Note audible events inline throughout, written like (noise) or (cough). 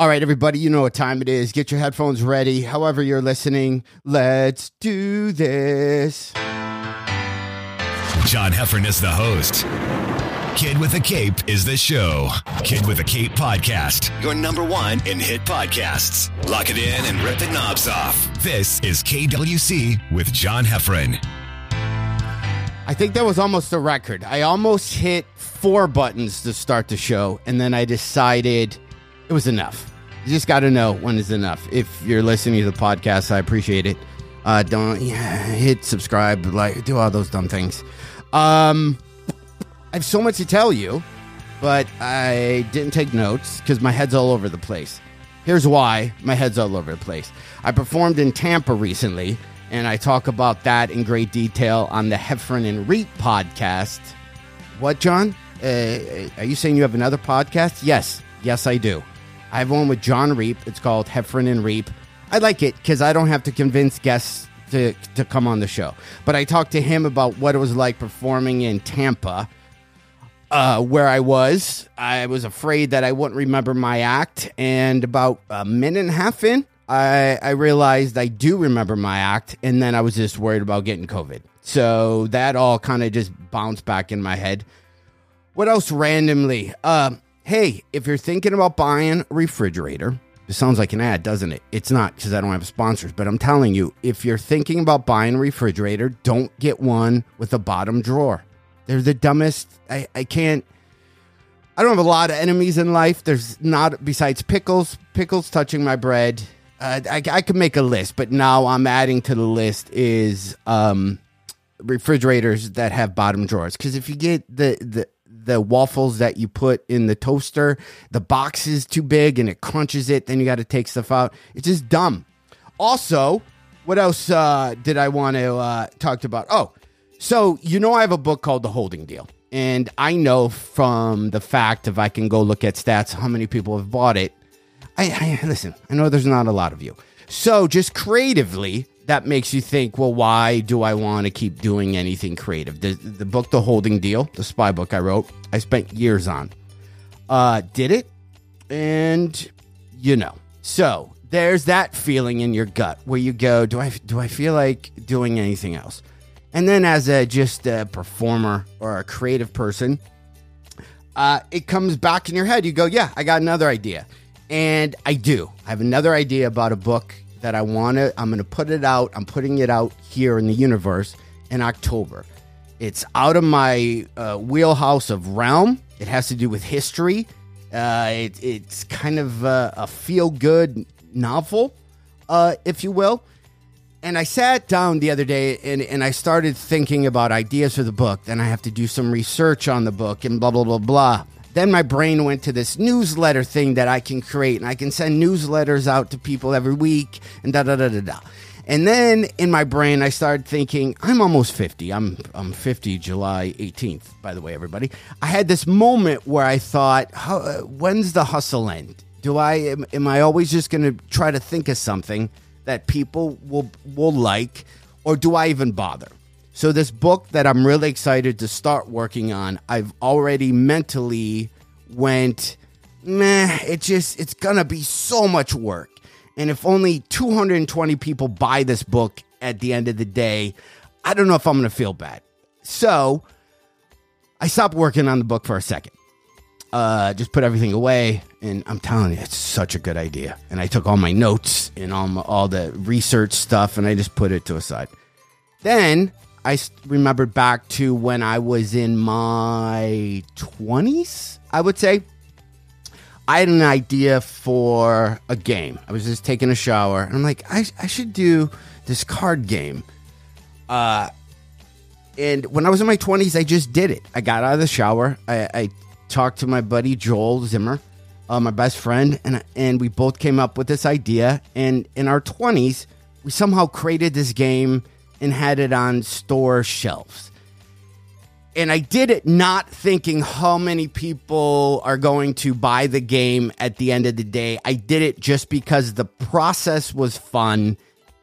All right, everybody, you know what time it is. Get your headphones ready. However, you're listening, let's do this. John Heffron is the host. Kid with a Cape is the show. Kid with a Cape podcast, your number one in hit podcasts. Lock it in and rip the knobs off. This is KWC with John Heffron. I think that was almost a record. I almost hit four buttons to start the show, and then I decided it was enough. You just got to know when is enough. If you're listening to the podcast, I appreciate it. Uh, don't yeah, hit subscribe, like, do all those dumb things. Um, I have so much to tell you, but I didn't take notes because my head's all over the place. Here's why my head's all over the place. I performed in Tampa recently, and I talk about that in great detail on the Heffron and Reep podcast. What, John? Uh, are you saying you have another podcast? Yes, yes, I do. I have one with Jon Reep. It's called Heffron and Reep. I like it because I don't have to convince guests to, to come on the show. But I talked to him about what it was like performing in Tampa, uh, where I was. I was afraid that I wouldn't remember my act. And about a minute and a half in, I, I realized I do remember my act. And then I was just worried about getting COVID. So that all kind of just bounced back in my head. What else randomly? Uh, hey, if you're thinking about buying a refrigerator, it sounds like an ad, doesn't it? It's not because I don't have sponsors, but I'm telling you, if you're thinking about buying a refrigerator, don't get one with a bottom drawer. They're the dumbest. I, I can't. I don't have a lot of enemies in life. There's not, besides pickles, pickles touching my bread. Uh, I, I could make a list, but now I'm adding to the list is um, refrigerators that have bottom drawers. Because if you get the, the the waffles that you put in the toaster, the box is too big and it crunches it. Then you got to take stuff out. It's just dumb. Also, what else uh, did I want to uh, talk about? Oh, so you know I have a book called The Holding Deal. And I know from the fact, if I can go look at stats, how many people have bought it. I, I listen. I know there's not a lot of you. So just creatively, that makes you think, well, why do I want to keep doing anything creative? The, the book, The Holding Deal, the spy book I wrote, I spent years on. Uh, did it, and you know, so there's that feeling in your gut where you go, do I do I feel like doing anything else? And then as a just a performer or a creative person, uh, it comes back in your head. You go, yeah, I got another idea, and I do. I have another idea about a book that I want to. I'm going to put it out. I'm putting it out here in the universe in October. It's out of my uh, wheelhouse of realm. It has to do with history. Uh, it, it's kind of uh, a feel good novel, uh, if you will. And I sat down the other day and, and I started thinking about ideas for the book. Then I have to do some research on the book and blah, blah, blah, blah. Then my brain went to this newsletter thing that I can create, and I can send newsletters out to people every week, and da da da da da. And then in my brain, I started thinking, I'm almost 50. I'm, I'm 50 July 18th, by the way, everybody. I had this moment where I thought, how, uh, when's the hustle end? Do I, am, am I always just going to try to think of something that people will, will like, or do I even bother? So, this book that I'm really excited to start working on, I've already mentally went, meh, it just, it's gonna be so much work. And if only 220 people buy this book at the end of the day, I don't know if I'm gonna feel bad. So, I stopped working on the book for a second. Uh, just put everything away, and I'm telling you, it's such a good idea. And I took all my notes and all, my, all the research stuff, and I just put it to a side. Then I remembered back to when I was in my 20s, I would say. I had an idea for a game. I was just taking a shower, and I'm like, I, I should do this card game. Uh, and when I was in my 20s, I just did it. I got out of the shower. I, I talked to my buddy Joel Zimmer, uh, my best friend, and and we both came up with this idea. And in our 20s, we somehow created this game and had it on store shelves. And I did it not thinking how many people are going to buy the game at the end of the day. I did it just because the process was fun.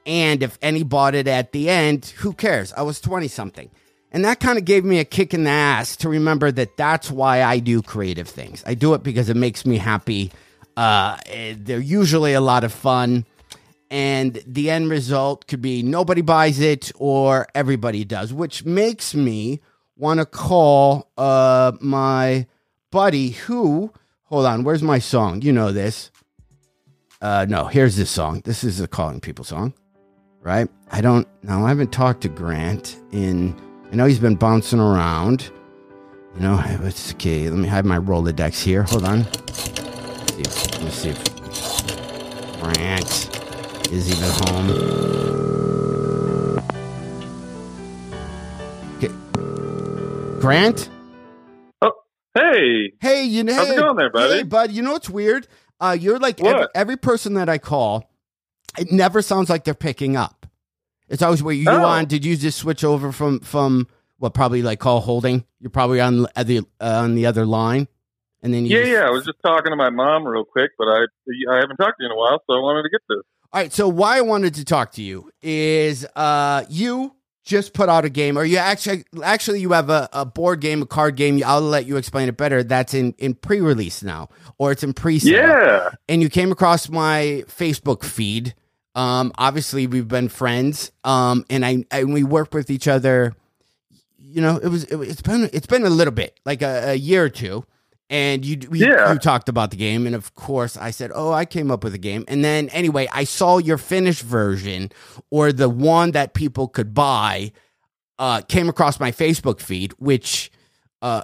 And if any bought it at the end, who cares? I was 20 something. And that kind of gave me a kick in the ass to remember that that's why I do creative things. I do it because it makes me happy. Uh, eh, they're usually a lot of fun, and the end result could be nobody buys it or everybody does, which makes me want to call uh, my buddy who. Hold on, where's my song? You know this. Uh, no, here's this song. This is a calling people song, right? I don't know. I haven't talked to Grant in. I know he's been bouncing around. You know, it's okay. Let me have my Rolodex here. Hold on. Let me see if, let me see if Grant is even at home. Okay. Grant? Oh, hey. Hey, you know, How's it hey, going there, buddy? Hey, bud. You know what's weird? Uh, you're like every, every person that I call. It never sounds like they're picking up. It's always where you Oh. on. Did you just switch over from from what probably like call holding? You're probably on the uh, on the other line, and then you Yeah, just- yeah. I was just talking to my mom real quick, but I I haven't talked to you in a while, so I wanted to get this. All right. So why I wanted to talk to you is uh you just put out a game, or you actually actually you have a, a board game, a card game. I'll let you explain it better. That's in in pre release now, or it's in pre sale. Yeah. and you came across my Facebook feed. Um, obviously we've been friends. Um, and I and we work with each other. You know, it was it, it's been it's been a little bit like a, a year or two. And you we, Yeah. you talked about the game, and of course I said, "Oh, I came up with a game." And then anyway, I saw your finished version or the one that people could buy. Uh, came across my Facebook feed, which uh,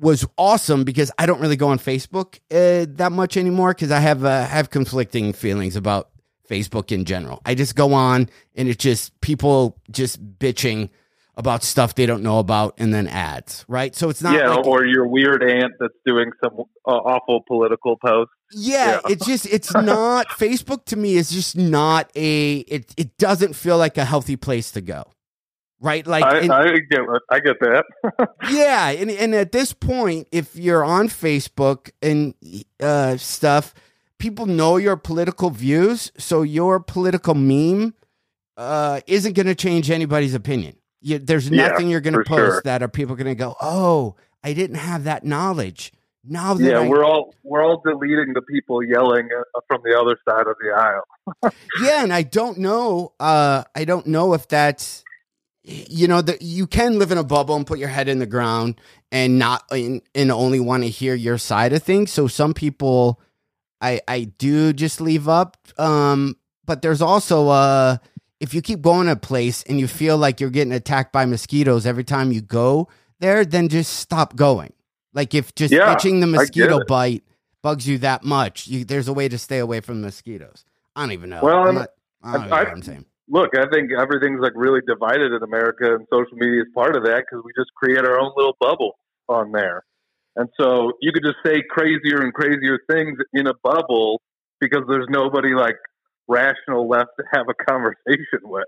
was awesome because I don't really go on Facebook uh, that much anymore because I have uh, have conflicting feelings about Facebook in general. I just go on and it's just people just bitching about stuff they don't know about and then ads, right? So it's not yeah, like, or your weird aunt that's doing some uh, awful political post. yeah, Yeah. it's just it's not (laughs) Facebook to me is just not a it it doesn't feel like a healthy place to go. Right? Like I, and- I get I get that. (laughs) yeah, and and at this point, if you're on Facebook and uh, stuff, people know your political views, so your political meme uh, isn't going to change anybody's opinion. You, there's Yeah, nothing you're going to post sure. that are people going to go, "Oh, I didn't have that knowledge." Now that yeah, I, we're all we're all deleting the people yelling uh, from the other side of the aisle. (laughs) yeah, and I don't know. Uh, I don't know if that's you know that you can live in a bubble and put your head in the ground and not and, and only want to hear your side of things. So some people, I I do just leave up. Um, but there's also uh, if you keep going to a place and you feel like you're getting attacked by mosquitoes every time you go there, then just stop going. Like if just Yeah, itching the mosquito it. bite bugs you that much, you, there's a way to stay away from mosquitoes. I don't even know. Well, I'm not, I don't I- know I- what I'm saying. Look, I think everything's like really divided in America, and social media is part of that because we just create our own little bubble on there. And so you could just say crazier and crazier things in a bubble because there's nobody like rational left to have a conversation with.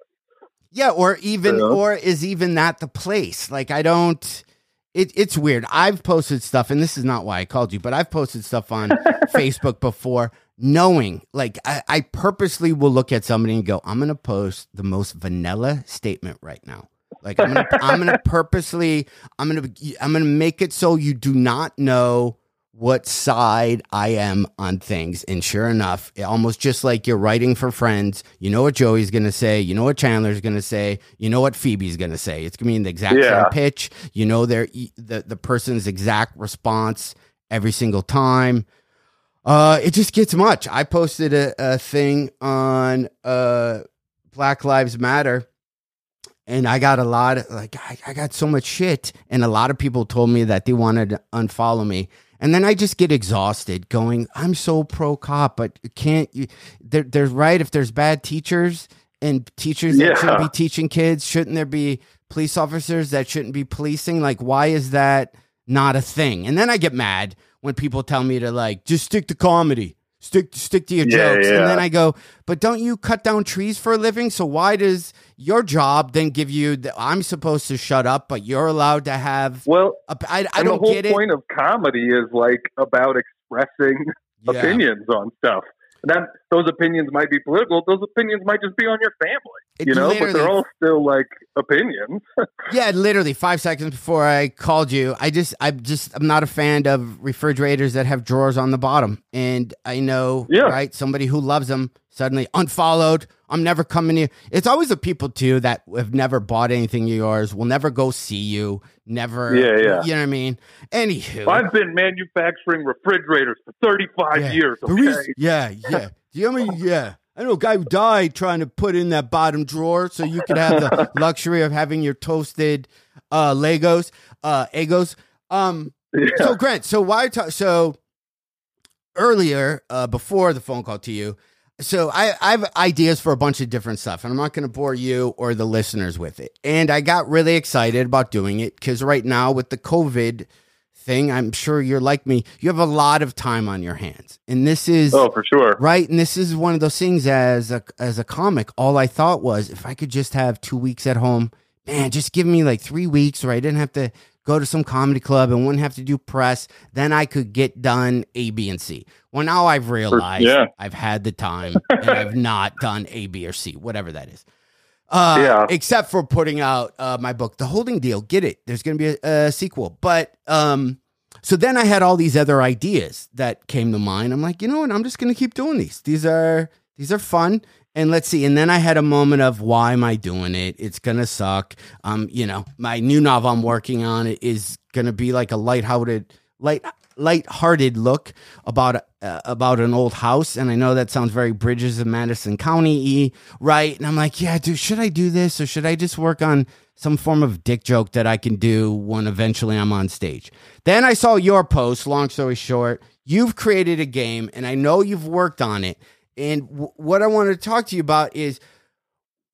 Yeah, or even Yeah. or is even that the place? Like I don't it, it's weird. I've posted stuff, and this is not why I called you, but I've posted stuff on (laughs) Facebook before, knowing like I, I purposely will look at somebody and go, I'm gonna post the most vanilla statement right now. Like I'm gonna I'm gonna (laughs) purposely I'm gonna I'm gonna make it so you do not know what side I am on things. And sure enough, almost just like you're writing for friends, you know what Joey's going to say, you know what Chandler's going to say, you know what Phoebe's going to say. It's going to be in the exact Yeah. same pitch. You know their the the person's exact response every single time. Uh, it just gets much. I posted a, a thing on uh Black Lives Matter and I got a lot of like I, I got so much shit, and a lot of people told me that they wanted to unfollow me, and then I just get exhausted going. I'm so pro cop, but can't you? They're right if there's bad teachers and teachers that shouldn't be teaching kids, shouldn't there be police officers that shouldn't be policing? Like, why is that not a thing? And then I get mad when people tell me to like just stick to comedy. Stick stick to your Yeah, jokes, and then I go, but don't you cut down trees for a living? So why does your job then give you? The, I'm supposed to shut up, but you're allowed to have. Well, I, don't get it. the whole point of comedy is like about expressing Yeah. opinions on stuff. And that those opinions might be political. Those opinions might just be on your family, It you know. But they're all still like opinions. (laughs) Yeah, literally five seconds before I called you, I just, I'm just, I'm not a fan of refrigerators that have drawers on the bottom. And I know, Yeah. right? Somebody who loves them suddenly unfollowed. I'm never coming here. It's always the people too that have never bought anything of yours, will never go see you, never. Yeah, yeah. You know what I mean? Anywho, I've been manufacturing refrigerators for 35 yeah. years. Okay. reason- yeah, yeah. Do you know how many? (laughs) Yeah. I know a guy who died trying to put in that bottom drawer so you could have the (laughs) luxury of having your toasted uh Legos, uh Eggos. Um Yeah. so Grant, so why ta- so earlier, uh before the phone call to you, so I, I have ideas for a bunch of different stuff, and I'm not going to bore you or the listeners with it. And I got really excited about doing it because right now with the COVID thing, I'm sure you're like me. You have a lot of time on your hands, and this is Oh, for sure. right. And this is one of those things as a as a comic. All I thought was if I could just have two weeks at home, man, just give me like three weeks where I didn't have to go to some comedy club and wouldn't have to do press. Then I could get done A, B, and C. Well, now I've realized yeah. I've had the time and I've not done A, B, or C, whatever that is. Uh, Yeah. Except for putting out uh, my book, The Holding Deal. Get it? There's going to be a, a sequel, but um, so then I had all these other ideas that came to mind. I'm like, you know what? I'm just going to keep doing these. These are these are fun. And let's see. And then I had a moment of why am I doing it? It's gonna suck. Um, you know, my new novel I'm working on is gonna be like a lighthearted, light, light-hearted look about uh, about an old house. And I know that sounds very Bridges of Madison County, E, right? And I'm like, yeah, dude, should I do this or should I just work on some form of dick joke that I can do when eventually I'm on stage? Then I saw your post. Long story short, you've created a game, and I know you've worked on it. And w- what I wanted to talk to you about is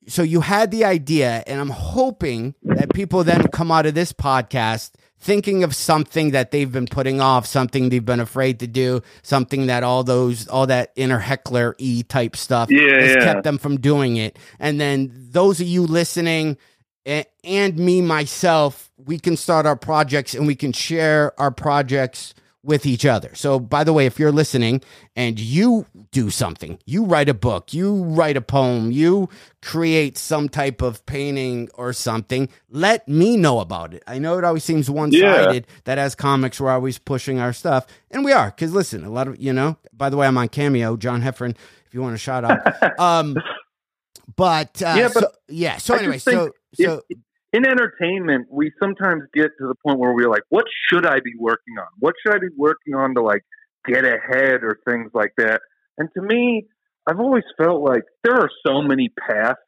so you had the idea, and I'm hoping that people then come out of this podcast thinking of something that they've been putting off, something they've been afraid to do, something that all those, all that inner heckler e type stuff Yeah, has yeah. kept them from doing it. And then those of you listening and me myself, we can start our projects and we can share our projects with each other. So, by the way, if you're listening and you do something, you write a book, you write a poem, you create some type of painting or something, let me know about it. I know it always seems one sided that as comics, we're always pushing our stuff. And we are, because listen, a lot of, you know, by the way, I'm on Cameo, John Heffron, if you want to shout out. (laughs) um, but, uh, Yeah, but so, yeah. So, anyway, so, so, in entertainment, we sometimes get to the point where we're like, what should I be working on? What should I be working on to like get ahead or things like that? And to me, I've always felt like there are so many paths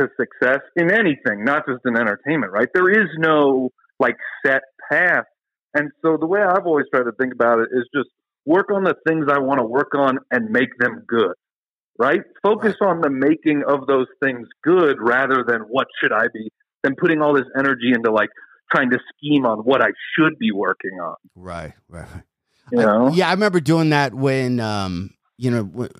to success in anything, not just in entertainment, right? There is no like set path. And so the way I've always tried to think about it is just work on the things I want to work on and make them good. Right? Focus on the making of those things good rather than what should I be than putting all this energy into like trying to scheme on what I should be working on. right, right. You I- yeah, I remember doing that when, um, you know, w-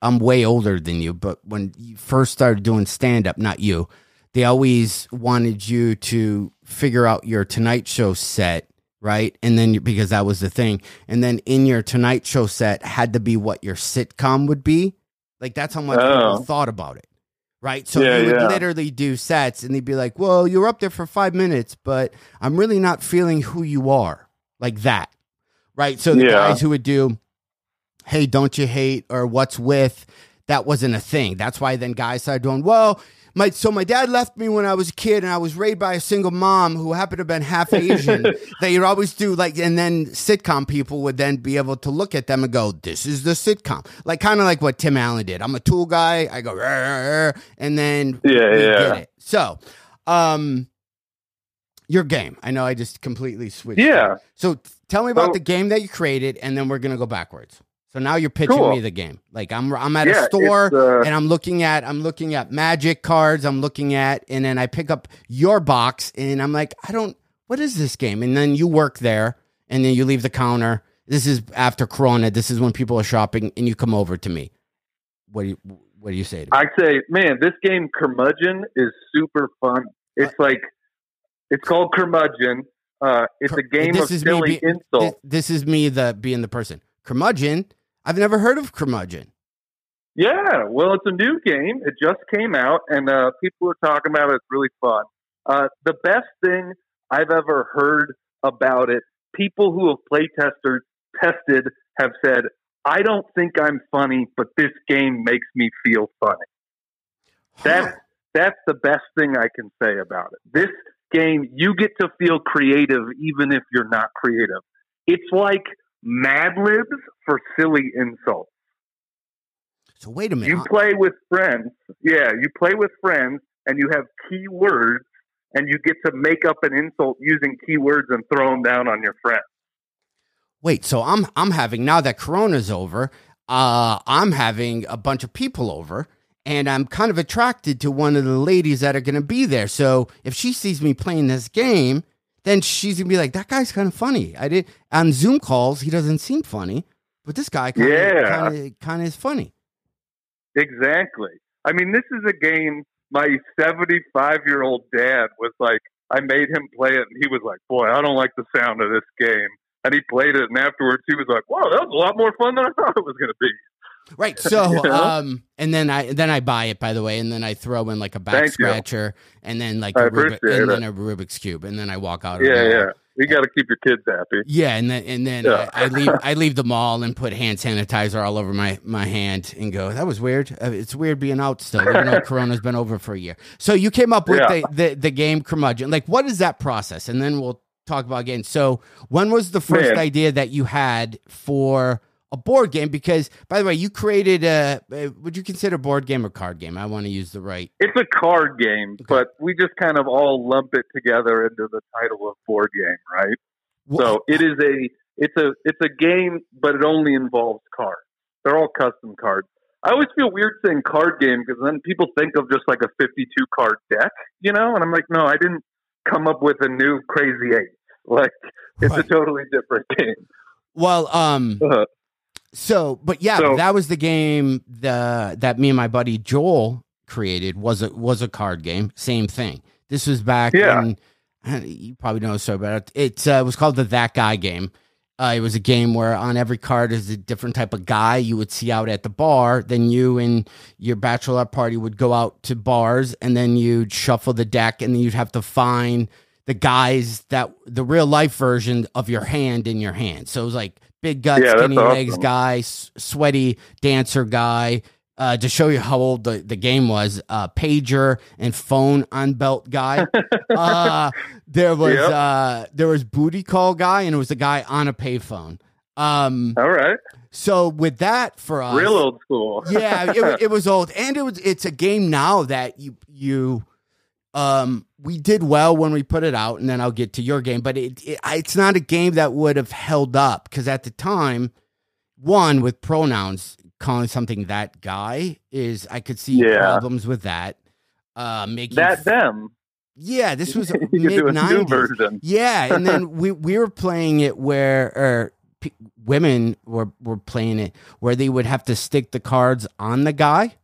I'm way older than you, but when you first started doing stand up, not you, they always wanted you to figure out your Tonight Show set, right? And then because that was the thing, and then in your Tonight Show set had to be what your sitcom would be. Like that's how much Oh. people thought about it. Right. So Yeah, you would yeah. literally do sets and they'd be like, Well, you're up there for five minutes, but I'm really not feeling who you are. Like that right? So the Yeah. guys who would do, "Hey, don't you hate?" or "What's with?" That wasn't a thing. That's why then guys started doing, "Well, my so my dad left me when I was a kid, and I was raised by a single mom who happened to have been half Asian." (laughs) they would always do like, and then sitcom people would then be able to look at them and go, "This is the sitcom," like kind of like what Tim Allen did. I'm a tool guy. I go, and then Yeah, yeah. get it. So, um, your game. I know I just completely switched. Yeah. it. So tell me about So- the game that you created, and then we're gonna go backwards. So now you're pitching Cool. me the game. Like I'm I'm at Yeah, a store uh, and I'm looking at I'm looking at magic cards. I'm looking at and then I pick up your box and I'm like I don't what is this game? And then you work there and then you leave the counter. This is after Corona. This is when people are shopping and you come over to me. What do you what do you say to me? I say, man, this game Curmudgeon is super fun. It's like it's called Curmudgeon. Uh, it's a game of silly be- insults. This, this is me the being the person. Curmudgeon. I've never heard of curmudgeon. Yeah, well, it's a new game. It just came out, and uh, people are talking about it. It's really fun. Uh, the best thing I've ever heard about it, people who have play tested have said, "I don't think I'm funny, but this game makes me feel funny." That's that's the best thing I can say about it. This game, you get to feel creative even if you're not creative. It's like Mad Libs for silly insults. So wait a minute. You play with friends. Yeah, you play with friends and you have keywords and you get to make up an insult using keywords and throw them down on your friends. Wait, so I'm I'm having now that Corona's over, uh, I'm having a bunch of people over, and I'm kind of attracted to one of the ladies that are going to be there. So if she sees me playing this game, then she's gonna be like, "That guy's kind of funny." I did on Zoom calls. He doesn't seem funny, but this guy kind of Yeah. kind of kind of is funny. Exactly. I mean, this is a game my 75 year old dad was like, I made him play it, and he was like, Boy, I don't like the sound of this game. And he played it, and afterwards he was like, Wow, that was a lot more fun than I thought it was going to be. Right. (laughs) So, um, and then I then I buy it by the way, and then I throw in like a back Thank you. scratcher, and then like I a Rubik, and then a Rubik's cube, and then I walk out. Yeah, of yeah. You got to keep your kids happy. Yeah, and then and then Yeah. I, I leave (laughs) I leave the mall and put hand sanitizer all over my my hand and go. That was weird. Uh, It's weird being out still, even though (laughs) Corona's been over for a year. So you came up with Yeah. the, the the game curmudgeon. Like, what is that process? And then we'll talk about again. So when was the first Man. idea that you had for a board game? Because by the way, you created a. Would you consider board game or card game? I want to use the right. It's a card game, Okay. but we just kind of all lump it together into the title of board game, right? So it is a it's a it's a game, but it only involves cards. They're all custom cards. I always feel weird saying card game because then people think of just like a 52 card deck, you know? And I'm like, no, I didn't come up with a new crazy eight. Like it's Right. a totally different (laughs) game. Well, um, Uh, So, but yeah, So- that was the game the that me and my buddy Joel created was a was a card game. Same thing. This was back Yeah. in uh, you probably know story about it. It uh, was called the That Guy game. Uh, it was a game where on every card is a different type of guy you would see out at the bar. Then you and your bachelor party would go out to bars, and then you'd shuffle the deck, and then you'd have to find the guys that the real life version of your hand in your hand. So it was like big gut, Yeah, skinny legs guy, s- sweaty dancer guy. Uh, to show you how old the, the game was, uh, pager and phone on belt guy. (laughs) uh, there was Yep. uh, there was booty call guy, and it was a guy on a payphone. Um, all right. so with that for us, Real old school. yeah, it, (laughs) it was old, and it was. It's a game now that you you, um, we did well when we put it out, and then I'll get to your game. But it, it it's not a game that would have held up because at the time, one with pronouns calling something that guy is I could see Yeah. problems with that. Uh, making that them. yeah, this was (laughs) mid do a new nineties. Yeah, and then (laughs) we we were playing it where or p- women were were playing it where they would have to stick the cards on the guy.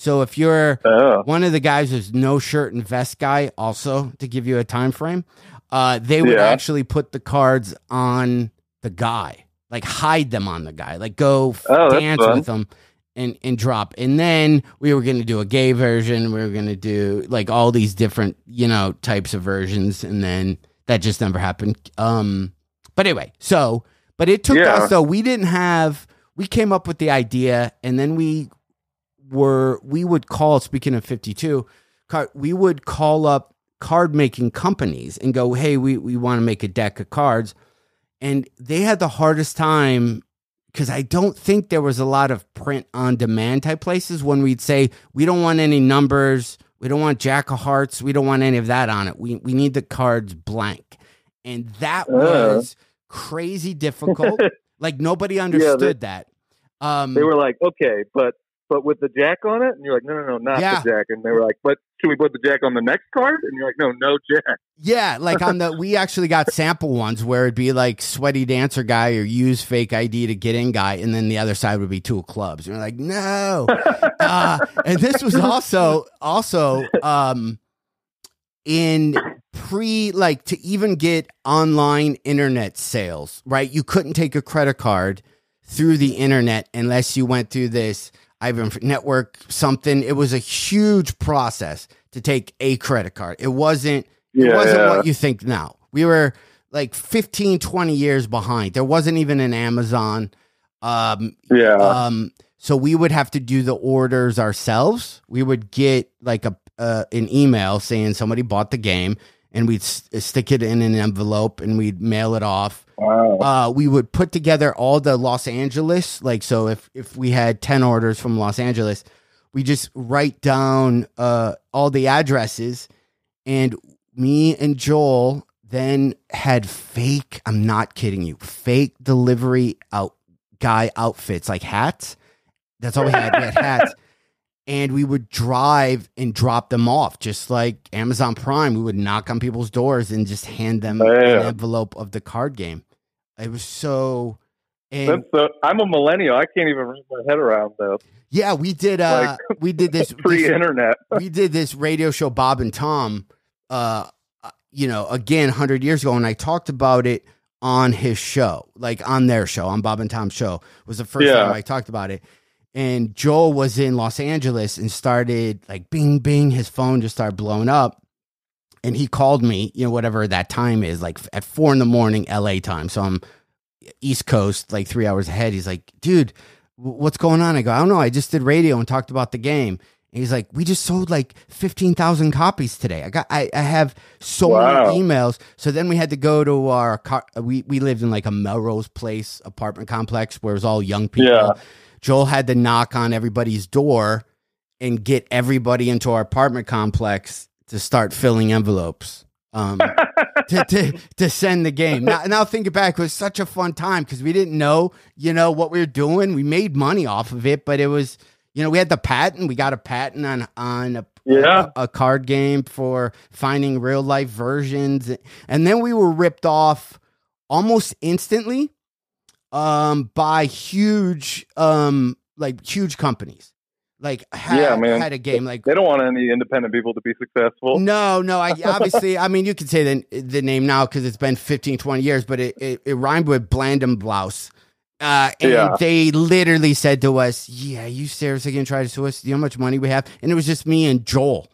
So if you're Oh. one of the guys who's no shirt and vest guy, also to give you a time frame, uh, they would Yeah. actually put the cards on the guy, like hide them on the guy, like go f- Oh, dance with them and and drop. And then we were going to do a gay version. We were going to do like all these different you know types of versions, and then that just never happened. Um, but anyway, so but it took Yeah. us though. We didn't have. We came up with the idea, and then we were we would call. Speaking of fifty two, we would call up card making companies and go, "Hey, we we want to make a deck of cards," and they had the hardest time because I don't think there was a lot of print on demand type places when we'd say we don't want any numbers, we don't want jack of hearts, we don't want any of that on it. We we need the cards blank, and that Uh. was crazy difficult. (laughs) like nobody understood that. Um, They were like, okay, but but with the jack on it, and you're like, no, no, no, not Yeah. the jack. And they were like, but should we put the jack on the next card? And you're like, no, no jack. Yeah, like on the (laughs) we actually got sample ones where it'd be like sweaty dancer guy or use fake ID to get in guy, and then the other side would be two clubs. And we're like, no. (laughs) uh, and this was also also um in pre like to even get online internet sales, right? You couldn't take a credit card through the internet unless you went through this Ivan Network something. It was a huge process to take a credit card. It wasn't it wasn't yeah. what you think now. We were like 15 20 years behind. There wasn't even an Amazon um Yeah. um so we would have to do the orders ourselves. We would get like a uh, an email saying somebody bought the game and we'd s- stick it in an envelope and we'd mail it off wow. uh, we would put together all the Los Angeles, like so if if we had ten orders from Los Angeles, we just write down uh, all the addresses, and me and Joel then had fake. I'm not kidding you, fake delivery out guy outfits like hats. That's all we had. We had hats. (laughs) And we would drive and drop them off, just like Amazon Prime. We would knock on people's doors and just hand them an envelope of the card game. It was so, and I'm a millennial. I can't even wrap my head around this. yeah, we did. Uh, (laughs) we did this. (laughs) this Pre-internet. we did this radio show, Bob and Tom. Uh, uh, you know, again, hundred years ago, and I talked about it on his show, like on their show, on Bob and Tom's show. Was the first Yeah. time I talked about it. And Joel was in Los Angeles and started like bing bing, his phone just started blowing up. And he called me, you know, whatever that time is, like at four in the morning LA time. So I'm East Coast, like three hours ahead. He's like, dude, what's going on? I go, I don't know. I just did radio and talked about the game. And he's like, we just sold like 15,000 copies today. I got, I, I have so Wow. many emails. So then we had to go to our car. We, we lived in like a Melrose Place apartment complex where it was all young people. Yeah. Joel had to knock on everybody's door and get everybody into our apartment complex to start filling envelopes. Um, (laughs) to, to to send the game. Now, now thinking back, it was such a fun time because we didn't know, you know, what we were doing. We made money off of it, but it was, you know, we had the patent. We got a patent on on a, Yeah. a, a card game for finding real life versions, and then we were ripped off almost instantly um by huge um like huge companies like had, Yeah, man. had a game like They don't want any independent people to be successful. no, no. I (laughs) obviously, I mean, you could say the the name now because it's been 15, 20 years, but it, it, it rhymed with Blouse. Uh, and Yeah. they literally said to us, "Yeah, you seriously gonna try to sue us? Do you know how much money we have?" And it was just me and Joel,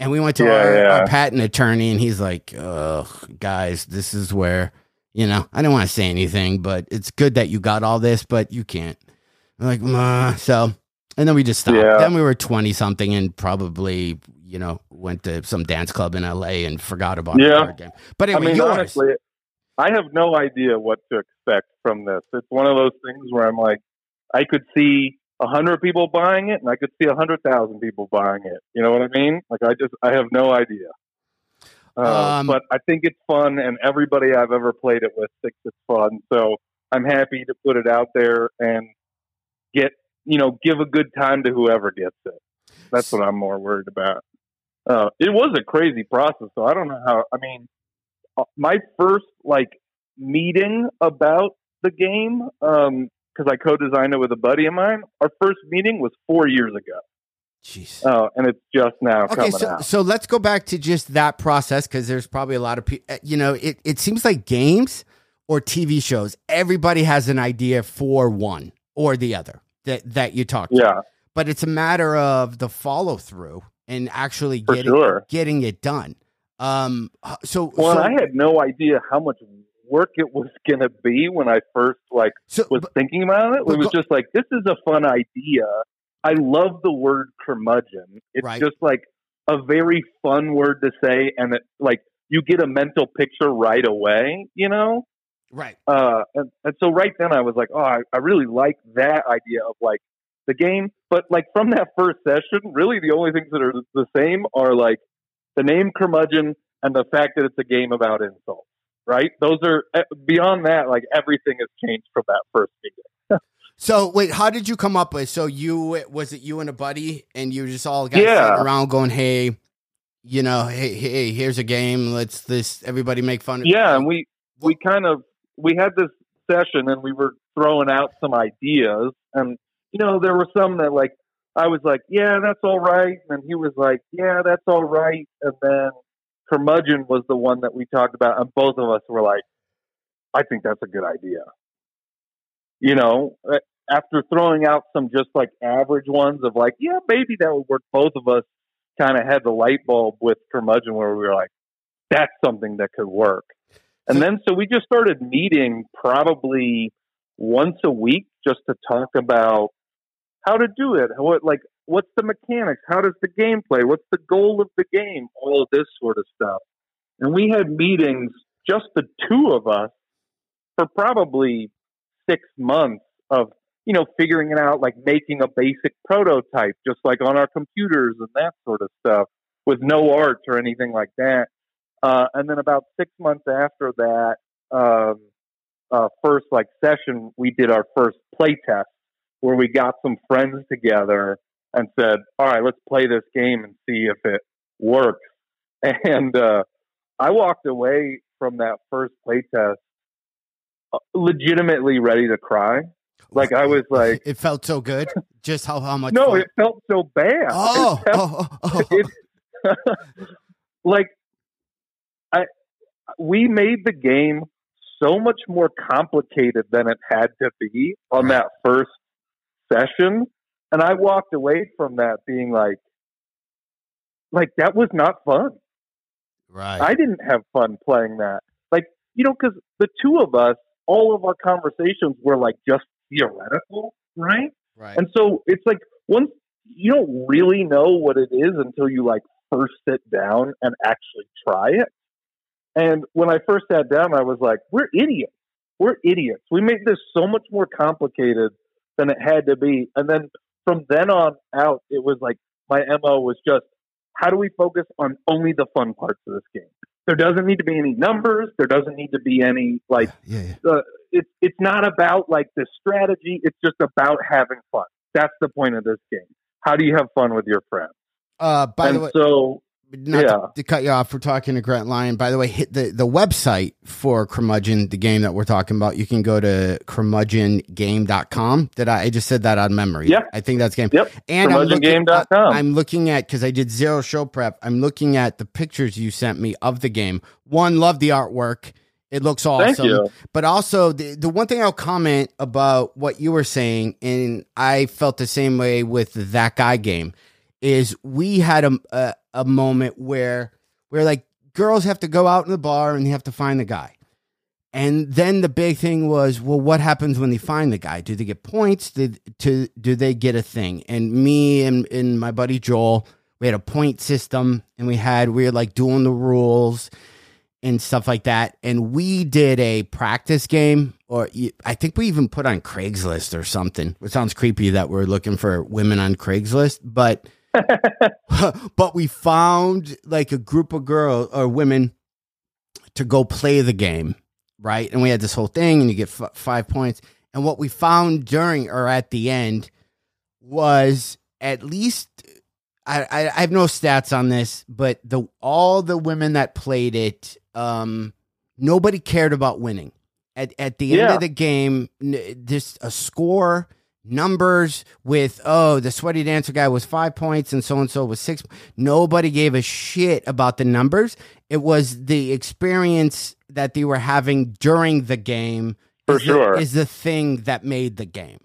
and we went to Yeah, our, yeah. our patent attorney, and he's like, "Ugh, guys, this is where you know I don't want to say anything, but it's good that you got all this, but you can't." I'm like, "Meh." so, and then we just stopped. Yeah. Then we were twenty something, and probably you know went to some dance club in L.A. and forgot about Yeah. card game. But I mean, yours. honestly, I have no idea what to expect from this. It's one of those things where I'm like, I could see a hundred people buying it, and I could see a hundred thousand people buying it. You know what I mean? Like, I just, I have no idea. Uh, Um, but I think it's fun, and everybody I've ever played it with thinks it's fun. So I'm happy to put it out there and get, you know, give a good time to whoever gets it. That's what I'm more worried about. Uh, it was a crazy process, so I don't know how. I mean, uh, my first like meeting about the game, because I co-designed it with a buddy of mine. Our first meeting was four years ago, Jeez. uh, and it's just now Okay, coming so out. so let's go back to just that process because there's probably a lot of people. You know, it it seems like games or TV shows, everybody has an idea for one or the other that that you talk. to. Yeah, but it's a matter of the follow through and actually for getting sure. getting it done. Um, so Well, so, I had no idea how much work it was (laughs) going to be when I first like so was but- thinking about it. It was go- just like this is a fun idea. I love the word curmudgeon. It's Right. just like a very fun word to say, and it like you get a mental picture right away. You know. right. Uh, and, and so right then I was like, oh, I, I really like that idea of like the game. But like from that first session, really the only things that are the same are like the name curmudgeon and the fact that it's a game about insults. Right? Those are eh, beyond that. Like everything has changed from that first meeting. So wait, how did you come up with? So you was it you and a buddy, and you just all got Yeah. sitting around going, "Hey, you know, hey, hey, here's a game. Let's this everybody make fun of." Yeah, and we we kind of we had this session and we were throwing out some ideas, and you know there were some that like I was like, yeah, that's all right, and he was like, yeah, that's all right, and then curmudgeon was the one that we talked about, and both of us were like, I think that's a good idea. You know, Uh, after throwing out some just like average ones of like, yeah, maybe that would work. Both of us kind of had the light bulb with curmudgeon where we were like, that's something that could work. And then so we just started meeting probably once a week just to talk about how to do it. What like what's the mechanics? How does the game play? What's the goal of the game? All of this sort of stuff. And we had meetings, just the two of us, for probably six months of you know figuring it out, like making a basic prototype, just like on our computers and that sort of stuff, with no art or anything like that. Uh, and then about six months after that um, uh, first like session, we did our first play test where we got some friends together and said, "All right, let's play this game and see if it works." (laughs) And uh, I walked away from that first play test uh, legitimately ready to cry. Like I was like, (laughs) it felt so good. Just how how much? No, fun. it felt so bad. Oh, oh, oh, oh, oh. (laughs) it- like I we made the game so much more complicated than it had to be on that first session and I walked away from that being like like that was not fun. right. I didn't have fun playing that. Like, you know, cuz the two of us all of our conversations were like just theoretical, right? right. And so it's like once you don't really know what it is until you like first sit down and actually try it. And when I first sat down, I was like, we're idiots. We're idiots. We made this so much more complicated than it had to be. And then from then on out, it was like my MO was just how do we focus on only the fun parts of this game? There doesn't need to be any numbers. There doesn't need to be any like yeah, yeah. uh, it's it's not about like the strategy. It's just about having fun. That's the point of this game. How do you have fun with your friends? Uh, by and the way, so not yeah. to, to cut you off, we're talking to Grant Lyon. By the way, hit the, the website for Curmudgeon, the game that we're talking about. You can go to curmudgeongame.com. Did I, I just said that on memory? Yep. I think that's game. Yep. And I'm looking. I'm looking at because I did zero show prep. I'm looking at the pictures you sent me of the game. One, love the artwork. It looks awesome. Thank you. But also the the one thing I'll comment about what you were saying, and I felt the same way with that guy game, is we had a a, a moment where where like girls have to go out in the bar and they have to find the guy. And then the big thing was, well, what happens when they find the guy? Do they get points? Did to do they get a thing? And me and, and my buddy Joel, we had a point system, and we had we were like doing the rules and stuff like that. And we did a practice game, or I think we even put on Craigslist or something. It sounds creepy that we're looking for women on Craigslist, but (laughs) but we found like a group of girls or women to go play the game, right? And we had this whole thing, and you get f- five points. And what we found during or at the end was at least I, I, I have no stats on this, but the all the women that played it, um, nobody cared about winning. At at the end Yeah. of the game, just a score, numbers with oh the sweaty dancer guy was five points and so and so was six. Nobody gave a shit about the numbers. It was the experience that they were having during the game. For is the- sure. is the thing that made the game.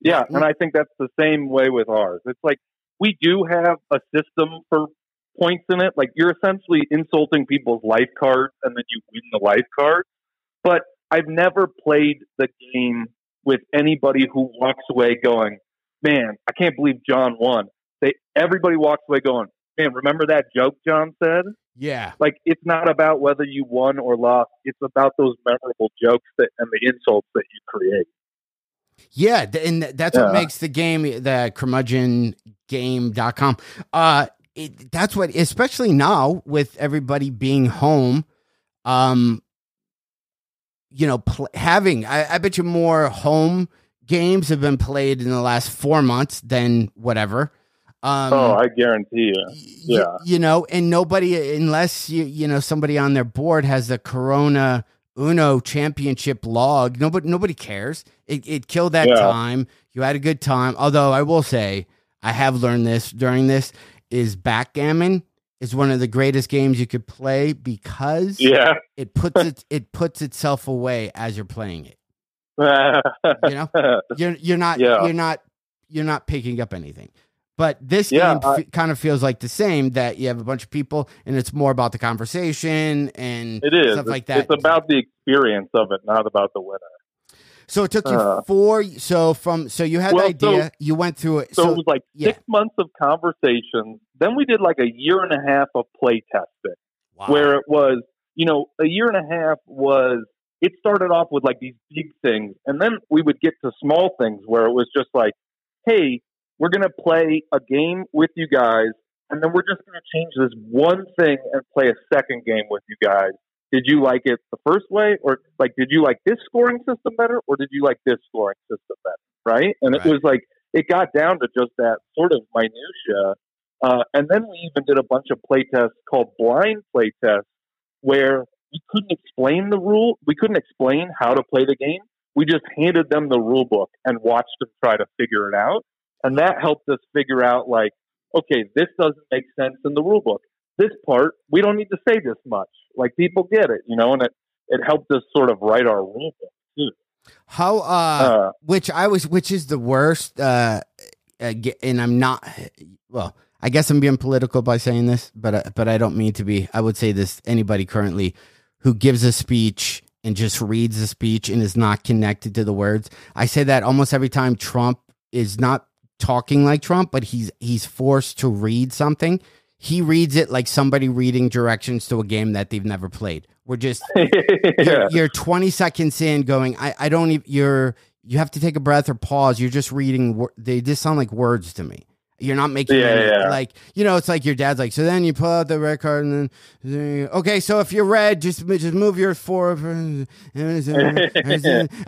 yeah, and I think that's the same way with ours. It's like we do have a system for points in it. Like you're essentially insulting people's life cards and then you win the life card. But I've never played the game with anybody who walks away going, "Man, I can't believe John won." They everybody walks away going, "Man, remember that joke John said?" Yeah, Like it's not about whether you won or lost. It's about those memorable jokes that and the insults that you create. Yeah, and th- that's what makes the game the curmudgeongame.com. Uh it, that's what especially now with everybody being home um you know pl- having I, I bet you more home games have been played in the last 4 months than whatever. Um oh, I guarantee you. y- yeah. you know, and nobody unless you you know somebody on their board has the Corona Uno championship log. Nobody nobody cares. It it killed that Yeah. time. You had a good time. Although I will say, I have learned this during this is backgammon is one of the greatest games you could play because Yeah. it puts it (laughs) it puts itself away as you're playing it. (laughs) you know, you're you're not Yeah. you're not you're not picking up anything. But this Yeah, game f- kind of feels like the same. That you have a bunch of people, and it's more about the conversation and it is stuff like that. It's about the experience of it, not about the winner. so it took you uh, four. So from so you had Well, the idea, you went through it. So, So, it was like yeah. six months of conversations. Then we did like a year and a half of play testing. wow. where it was, you know, a year and a half was, it started off with like these big things. And then we would get to small things where it was just like, hey, we're going to play a game with you guys. And then we're just going to change this one thing and play a second game with you guys. Did you like it the first way? Or like, did you like this scoring system better? Or did you like this scoring system better? Right. And Right. it was like, it got down to just that sort of minutia. Uh, and then we even did a bunch of play tests called blind play tests where we couldn't explain the rule. We couldn't explain how to play the game. We just handed them the rule book and watched them try to figure it out. And that helped us figure out like, okay, this doesn't make sense in the rule book. This part, we don't need to say this much. Like people get it, you know, and it, it helped us sort of write our rule book too. how uh, Uh, which I was, which is the worst. Uh, uh, and I'm not. Well, I guess I'm being political by saying this, but uh, but I don't mean to be. I would say this anybody currently who gives a speech and just reads the speech and is not connected to the words. I say that almost every time Trump is not talking like Trump, but he's he's forced to read something. He reads it like somebody reading directions to a game that they've never played. We're just (laughs) yeah. you're, you're 20 seconds in going i, I don't even you're you have to take a breath or pause you're just reading they just sound like words to me you're not making Yeah, any, yeah. like you know it's like your dad's like so then you pull out the red card and then okay so if you're red just just move your four (laughs) (laughs)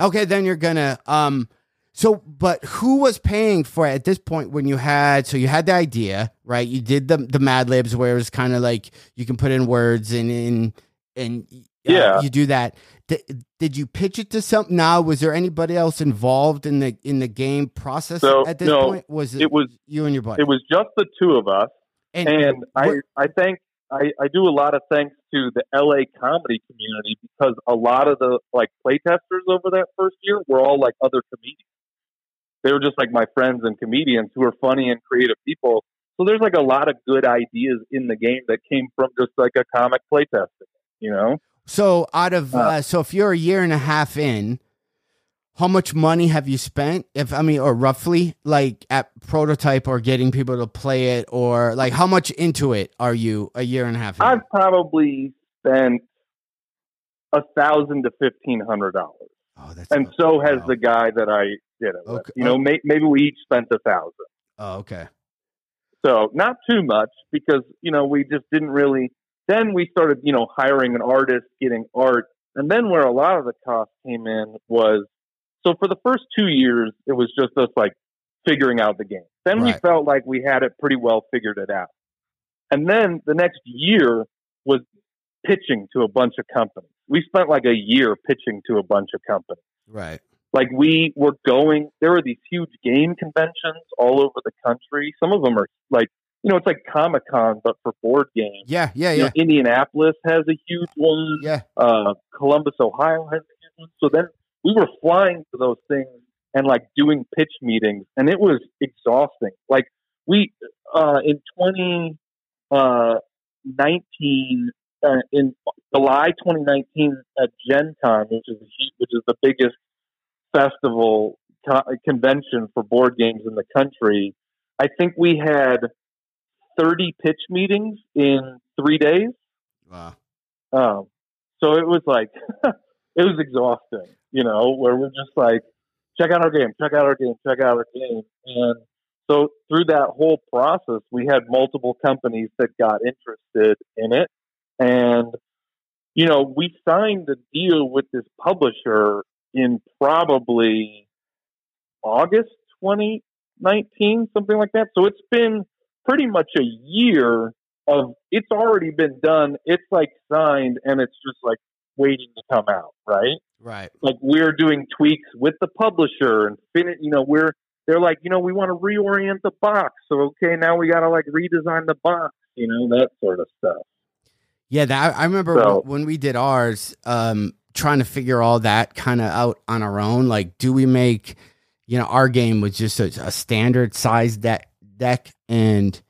okay then you're gonna um so but who was paying for it at this point when you had so you had the idea right you did the the mad libs where it was kind of like you can put in words and in and uh, Yeah. you do that did, did you pitch it to something now was there anybody else involved in the in the game process So, at this no, point was it, it was you and your buddy it was just the two of us. and I, what- I think I, I do a lot of thanks to the LA comedy community because a lot of the like playtesters over that first year were all like other comedians. They were just like my friends and comedians who are funny and creative people. So there's like a lot of good ideas in the game that came from just like a comic playtesting, you know? So out of uh, Uh, so if you're a year and a half in, how much money have you spent? If I mean, or roughly, like at prototype or getting people to play it, or like how much into it are you a year and a half? In? I've probably spent a thousand to fifteen hundred dollars. oh, that's And so has wow. the guy that I did it with. Okay. You know, may, maybe we each spent a thousand. Oh, okay. So not too much because, you know, we just didn't really then we started, you know, hiring an artist, getting art. And then where a lot of the cost came in was so for the first two years it was just us like figuring out the game. Then we felt like we had it pretty well figured it out. And then the next year was pitching to a bunch of companies. We spent like a year pitching to a bunch of companies Right. like we were going there were these huge game conventions all over the country some of them are like you know it's like comic-con but for board games Yeah. Yeah. You know, Yeah. indianapolis has a huge one Yeah. uh, columbus ohio has a huge one so then we were flying to those things and like doing pitch meetings and it was exhausting like we uh, in 2019 uh, in july 2019 at gen con which is which is the biggest festival co- convention for board games in the country i think we had 30 pitch meetings in three days Wow. um, so it was like (laughs) it was exhausting, you know, where we're just like, check out our game, check out our game, check out our game. And so through that whole process, we had multiple companies that got interested in it. And, you know, we signed a deal with this publisher in probably August 2019, something like that. So it's been pretty much a year of it's already been done. It's like signed and it's just like waiting to come out, right? Right. Like we're doing tweaks with the publisher and fin- you know, we're they're like, you know, we want to reorient the box. So okay, now we got to like redesign the box, you know, that sort of stuff. Yeah, that I remember So- when we did ours. Um, trying to figure all that kind of out on our own. Like, do we make, you know, our game was just a, a standard size deck, deck. And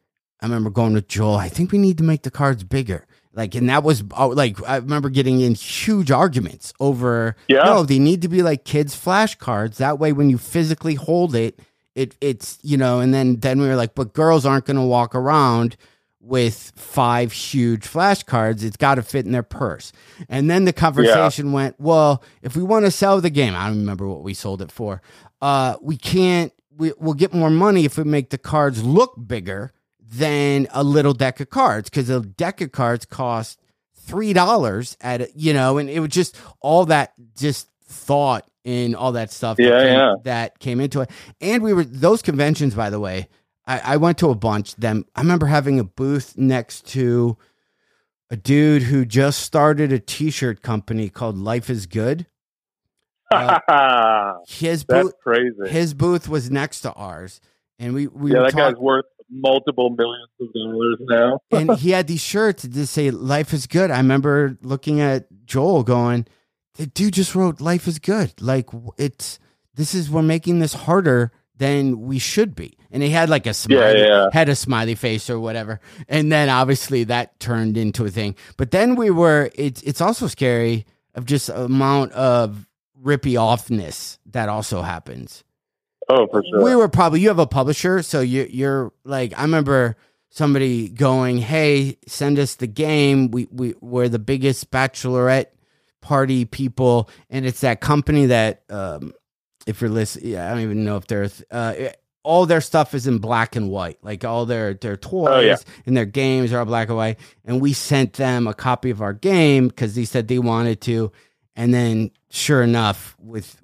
I remember going with Joel, I think we need to make the cards bigger. Like, and that was oh, like, I remember getting in huge arguments over, Yeah. no, they need to be like kids' flashcards. That way, when you physically hold it, it it's, you know, and then, then we were like, but girls aren't going to walk around with five huge flashcards. It's got to fit in their purse. And then the conversation went, well, if we want to sell the game, I don't remember what we sold it for. Uh, we can't. We, we'll get more money if we make the cards look bigger than a little deck of cards because a deck of cards cost three dollars at you know, and it was just all that just thought and all that stuff. that Yeah, came- yeah. that came into it. And we were those conventions, by the way. I, I went to a bunch. Them, I remember having a booth next to a dude who just started a T-shirt company called Life Is Good. Uh, (laughs) His That's booth, crazy. his booth was next to ours, and we we yeah, were that guy's worth multiple millions of dollars now. (laughs) and he had (laughs) these shirts that just say "Life is good." I remember looking at Joel, going, "The dude just wrote Life is good." Like it's this is we're making this harder than we should be. And he had like a smiley, yeah. had a smiley face or whatever. And then obviously that turned into a thing. But then we were. It's it's also scary of just amount of rippy offness that also happens. Oh, for sure. we were probably you have a publisher so you you're like i remember somebody going hey send us the game. We, we we're the biggest bachelorette party people. And it's that company that um if you're listening yeah, i don't even know if they're uh all their stuff is in black and white. Like all their their toys Oh, yeah. and their games are all black and white. And we sent them a copy of our game because they said they wanted to and then sure enough with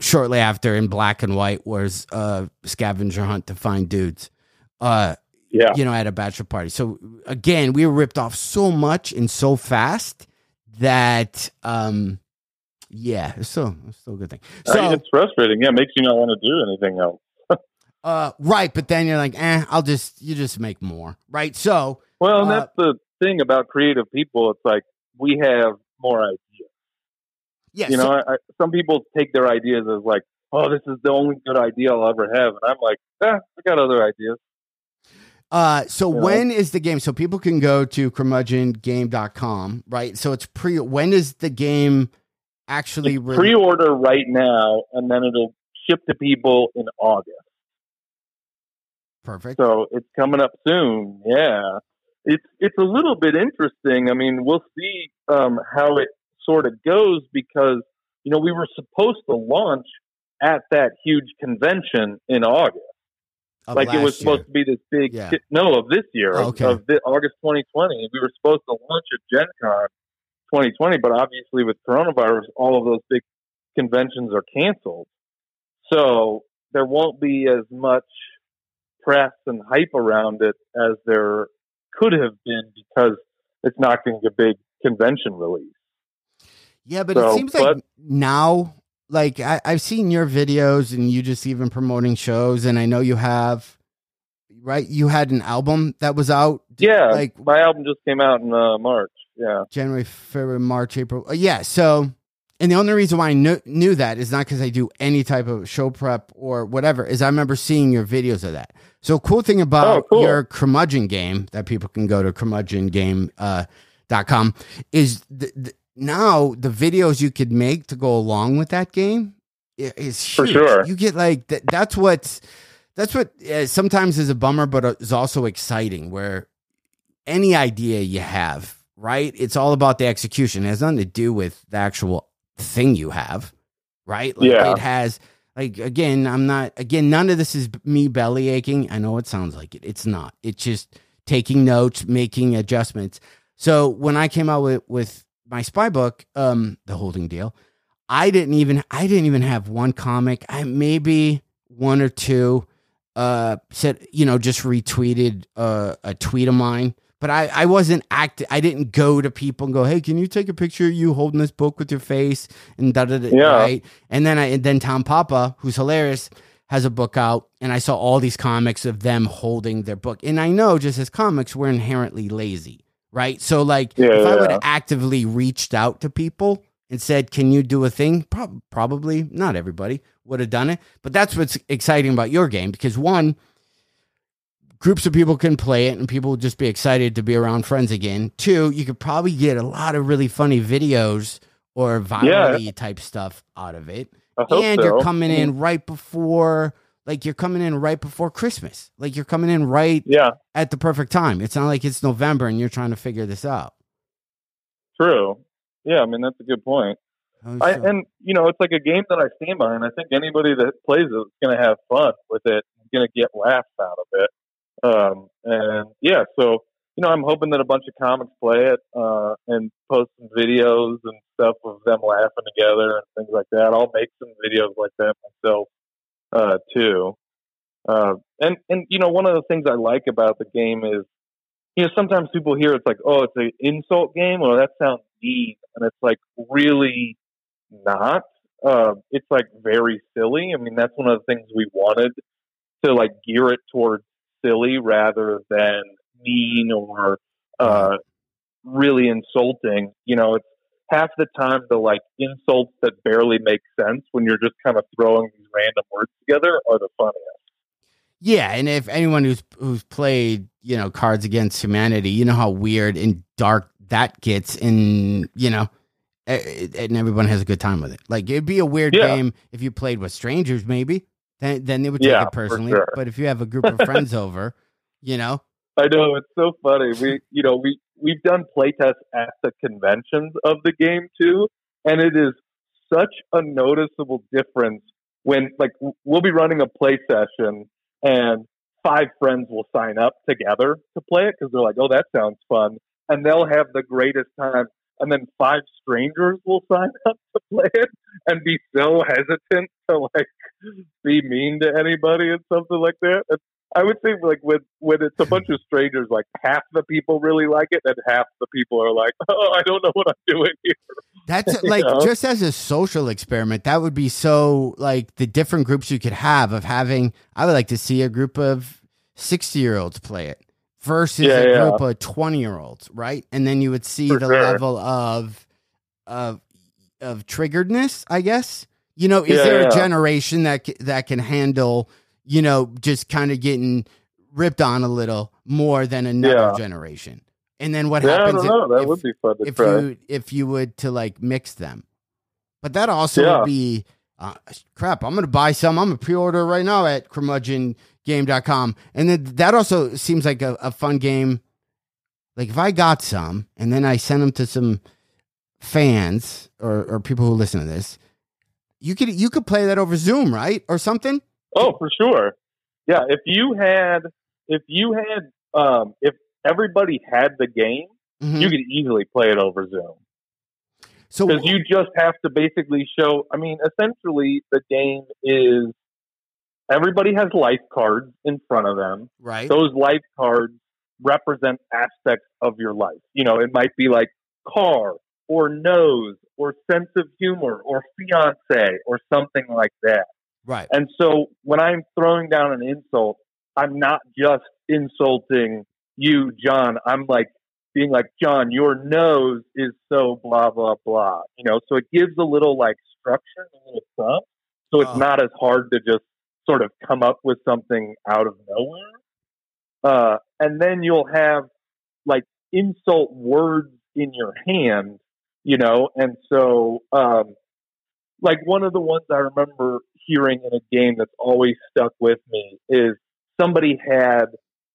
shortly after in black and white was a scavenger hunt to find dudes uh yeah. you know at a bachelor party so again we were ripped off so much and so fast that um yeah it's still it's still a good thing I so mean, it's frustrating. Yeah, it makes you not want to do anything else. (laughs) uh right but then you're like eh i'll just you just make more right so Well, and Uh, that's the thing about creative people. It's like we have more yeah you know, I, I, some people take their ideas as like, "Oh, this is the only good idea I'll ever have," and I'm like, "Ah, I got other ideas." Uh, so Yeah. when is the game? So people can go to curmudgeongame.com, right? So it's pre. When is the game actually re- Pre-order right now, and then it'll ship to people in August. perfect? So it's coming up soon. Yeah, it's it's a little bit interesting. I mean, we'll see um, how it sort of goes because you know we were supposed to launch at that huge convention in August. Of like it was last supposed year. to be this big Yeah. ki- no of this year Oh, of- okay. of, the, August 2020 we were supposed to launch at Gen Con 2020 but obviously with coronavirus all of those big conventions are canceled so there won't be as much press and hype around it as there could have been because it's not going to be a big convention release Yeah, but it So, seems like now, like I, I've seen your videos and you just even promoting shows, and I know you have, right? You had an album that was out. yeah like my album just came out in uh, March yeah January, February, March, April. Uh, yeah. So, and the only reason why I knew, knew that is not because I do any type of show prep or whatever, is I remember seeing your videos of that. So, cool thing about Oh, cool. your curmudgeon game that people can go to curmudgeongame uh, dot com is the, the, now the videos you could make to go along with that game is For huge. sure. You get like that, that's what's that's what uh, sometimes is a bummer, but uh, is also exciting. Where any idea you have, right? It's all about the execution. It has nothing to do with the actual thing you have, right? Like Yeah. it has like again, I'm not again, none of this is me belly aching. I know it sounds like it. It's not. It's just taking notes, making adjustments. So when I came out with with my spy book, um, the holding deal, I didn't even I didn't even have one comic. I maybe one or two uh said, you know, just retweeted uh, a tweet of mine. But I, I wasn't active. I didn't go to people and go, "Hey, can you take a picture of you holding this book with your face?" And da da da. Yeah. Right. And then I and then Tom Papa, who's hilarious, has a book out, and I saw all these comics of them holding their book. And I know, just as comics, we're inherently lazy, right? So, like, Yeah, if I would have actively reached out to people and said, "Can you do a thing?" Pro- probably not everybody would have done it, but that's what's exciting about your game because one, groups of people can play it and people will just be excited to be around friends again. Two, you could probably get a lot of really funny videos or virally yeah. type stuff out of it. and so. you're coming mm-hmm. in right before like you're coming in right before Christmas. Like you're coming in right yeah. at the perfect time. It's not like it's November and you're trying to figure this out. True. Yeah, I mean that's a good point. Oh, I, and you know, it's like a game that I stand by, and I think anybody that plays it is going to have fun with it, going to get laughs out of it. Um, and yeah, so you know, I'm hoping that a bunch of comics play it uh, and post some videos and stuff of them laughing together and things like that. I'll make some videos like that myself uh, too. Uh, and and you know, one of the things I like about the game is, you know, sometimes people hear it's like, oh, it's an insult game, or that sounds mean, and it's like really not. Uh, it's like very silly. I mean, that's one of the things we wanted to like gear it towards silly rather than mean or uh, really insulting. You know, it's half the time the like insults that barely make sense when you're just kind of throwing these random words together are the funniest. Yeah, and if anyone who's who's played, you know, Cards Against Humanity, you know how weird and dark that gets and you know and everyone has a good time with it. Like it'd be a weird yeah. game if you played with strangers maybe. Then then they would take yeah, it personally, sure. but if you have a group of (laughs) friends over, you know. I know it's so funny. We you know, we we've done playtests at the conventions of the game too, and it is such a noticeable difference when like we'll be running a play session and five friends will sign up together to play it because they're like, oh, that sounds fun, and they'll have the greatest time. And then five strangers will (laughs) sign up to play it and be so hesitant to like be mean to anybody and something like that. It's I would say like when when it's a bunch of strangers, like half the people really like it, and half the people are like, (laughs) "Oh, I don't know what I'm doing here." That's (laughs) like know? just as a social experiment. That would be so like the different groups you could have of having. I would like to see a group of sixty year olds play it versus yeah, a yeah. group of twenty year olds, right? And then you would see For the sure. level of of of triggeredness. I guess you know, is yeah, there a generation that that can handle? You know, just kind of getting ripped on a little more than another yeah. generation. And then what yeah, happens? I don't know. That if, would be fun to if try. you if you would to like mix them, but that also yeah. would be uh, crap. I'm gonna buy some. I'm gonna pre-order right now at curmudgeongame.com. and then that also seems like a, a fun game. Like if I got some and then I sent them to some fans or, or people who listen to this, you could you could play that over Zoom, right, or something. Oh, for sure. Yeah, if you had, if you had, um, if everybody had the game, mm-hmm. you could easily play it over Zoom. So because you just have to basically show. I mean, essentially, the game is everybody has life cards in front of them. Right. Those life cards represent aspects of your life. You know, it might be like car or nose or sense of humor or fiance or something like that. Right. And so when I'm throwing down an insult, I'm not just insulting you, John. I'm like being like, John, your nose is so blah, blah, blah. You know, so it gives a little like structure, a little. So it's oh. not as hard to just sort of come up with something out of nowhere. Uh, and then you'll have like insult words in your hand, you know, and so, um, like one of the ones I remember hearing in a game that's always stuck with me is somebody had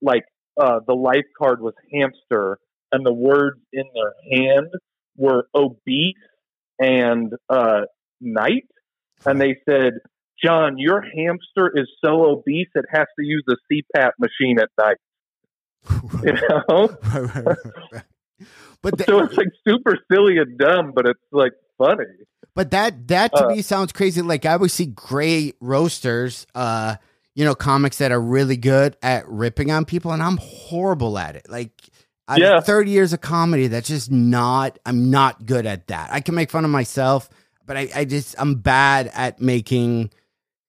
like uh, the life card was hamster and the words in their hand were obese and uh, night. And they said john your hamster is so obese it has to use a cpap machine at night. You (laughs) know? But (laughs) the, so it's like super silly and dumb but it's like funny but that that to uh, me sounds crazy. Like I always see great roasters, uh, you know, comics that are really good at ripping on people, and I'm horrible at it. Like I yeah. 30 years of comedy, that's just not I'm not good at that. I can make fun of myself, but I, I just I'm bad at making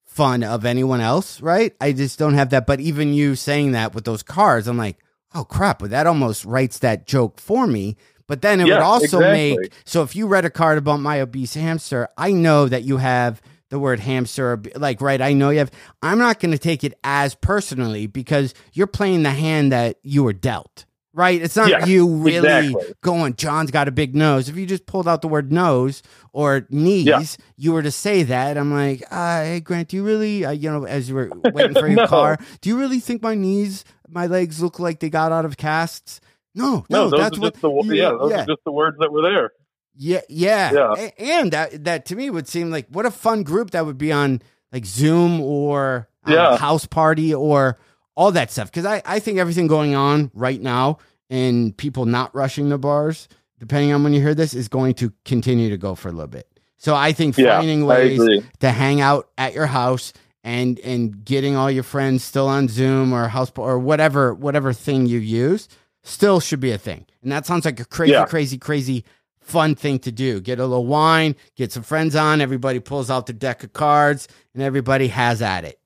fun of anyone else, right? I just don't have that. But even you saying that with those cards, I'm like, oh crap, but that almost writes that joke for me But then it Yeah, would also exactly. make so if you read a card about my obese hamster, I know that you have the word hamster, like right. I know you have. I'm not going to take it as personally because you're playing the hand that you were dealt. Right? It's not Yeah, you really exactly. going. John's got a big nose. If you just pulled out the word nose or knees, you were to say that. I'm like, uh, hey Grant, do you really? Uh, you know, as you were waiting for (laughs) your No. car, do you really think my knees, my legs look like they got out of casts? No, No, no, those that's are what. just the wo- yeah, those yeah. are just the words that were there. Yeah, yeah, Yeah. And that that to me would seem like what a fun group that would be on like Zoom or um, Yeah. house party or all that stuff. Because I I think everything going on right now and people not rushing the bars, depending on when you hear this, is going to continue to go for a little bit. So I think Yeah, finding ways to hang out at your house and and getting all your friends still on Zoom or house or whatever whatever thing you use still should be a thing. And that sounds like a crazy Yeah. crazy crazy fun thing to do. Get a little wine, get some friends on, everybody pulls out the deck of cards and everybody has at it.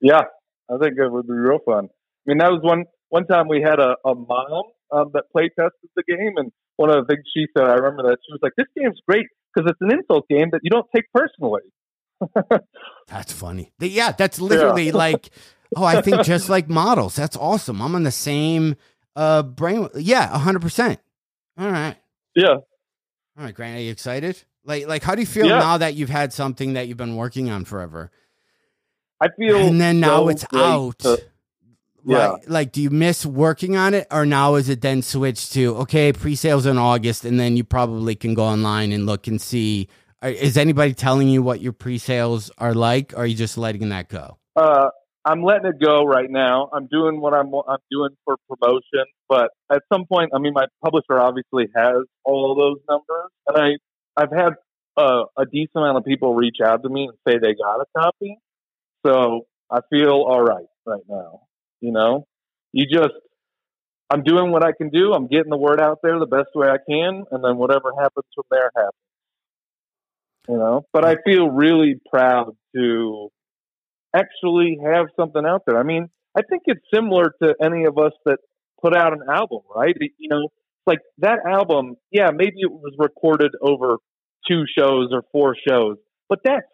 Yeah, I think it would be real fun. I mean, that was one one time we had a, a mom um, that play tested the game, and one of the things she said, I remember that she was like, "This game's great because it's an insult game that you don't take personally." (laughs) That's funny. Yeah, that's literally (laughs) like oh, I think just like models. That's awesome. I'm on the same uh brain yeah, a 100%. All right. Yeah, All right, Grant, are you excited? Like, like, how do you feel Yeah. now that you've had something that you've been working on forever, I feel. and then now so it's out? to- yeah. Right? Like, do you miss working on it, or now is it then switched to okay, pre-sales in August, and then you probably can go online and look and see. Is anybody telling you what your pre-sales are like? Or are you just letting that go? Uh, I'm letting it go right now. I'm doing what I'm I'm doing for promotion, but at some point, I mean, my publisher obviously has all those numbers, and I I've had uh, a decent amount of people reach out to me and say they got a copy, so I feel all right right now. You know, you just I'm doing what I can do. I'm getting the word out there the best way I can, and then whatever happens from there happens. You know, but I feel really proud to actually have something out there. I mean, I think it's similar to any of us that put out an album, right? You know, like that album, yeah, maybe it was recorded over two shows or four shows, but that's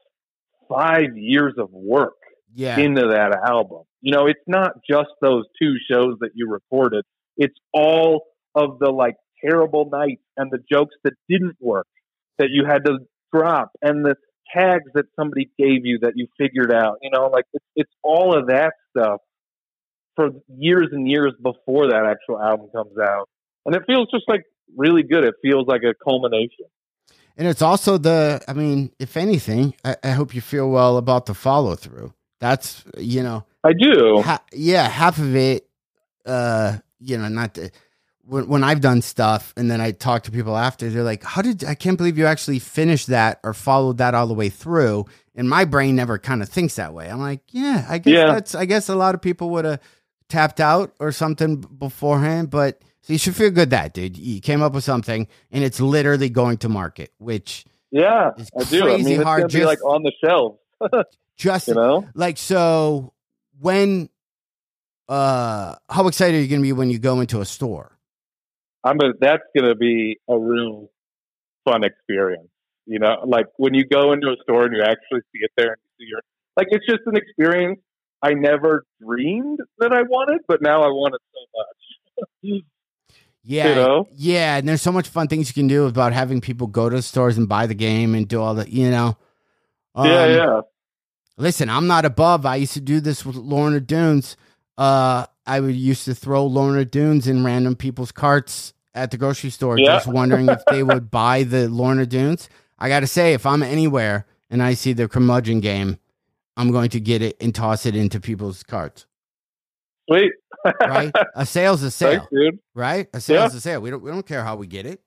five years of work Yeah, into that album. You know, it's not just those two shows that you recorded. It's all of the like terrible nights and the jokes that didn't work that you had to drop and the tags that somebody gave you that you figured out. You know, like it's, it's all of that stuff for years and years before that actual album comes out. And it feels just like really good. It feels like a culmination. and it's also the. I mean, if anything, I, I hope you feel well about the follow through. That's you know, I do. ha- yeah, half of it, uh, you know, not the, when when I've done stuff and then I talk to people after, they're like, "How did I can't believe you actually finished that or followed that all the way through?" And my brain never kind of thinks that way. I'm like, "Yeah, I guess Yeah. that's I guess a lot of people would have tapped out or something beforehand, but so you should feel good that dude, you came up with something and it's literally going to market, which Yeah, It's I do. I mean, hard going to be like on the shelves, (laughs) just you know? like so when uh how excited are you gonna be when you go into a store I'm a, that's going to be a real fun experience. You know, like when you go into a store and you actually see it there and you see your, like it's just an experience I never dreamed that I wanted, but now I want it so much. (laughs) yeah You know? yeah and there's so much fun things you can do about having people go to the stores and buy the game and do all the you know yeah, Um, yeah. listen i'm not above i used to do this with lorna doones uh i would used to throw lorna doones in random people's carts at the grocery store Yeah. just wondering if they would (laughs) buy the lorna doones i gotta say if i'm anywhere and i see the curmudgeon game i'm going to get it and toss it into people's carts Sweet. right (laughs) a sale's a sale Thanks, dude. right a sale's Yeah. a sale we don't, we don't care how we get it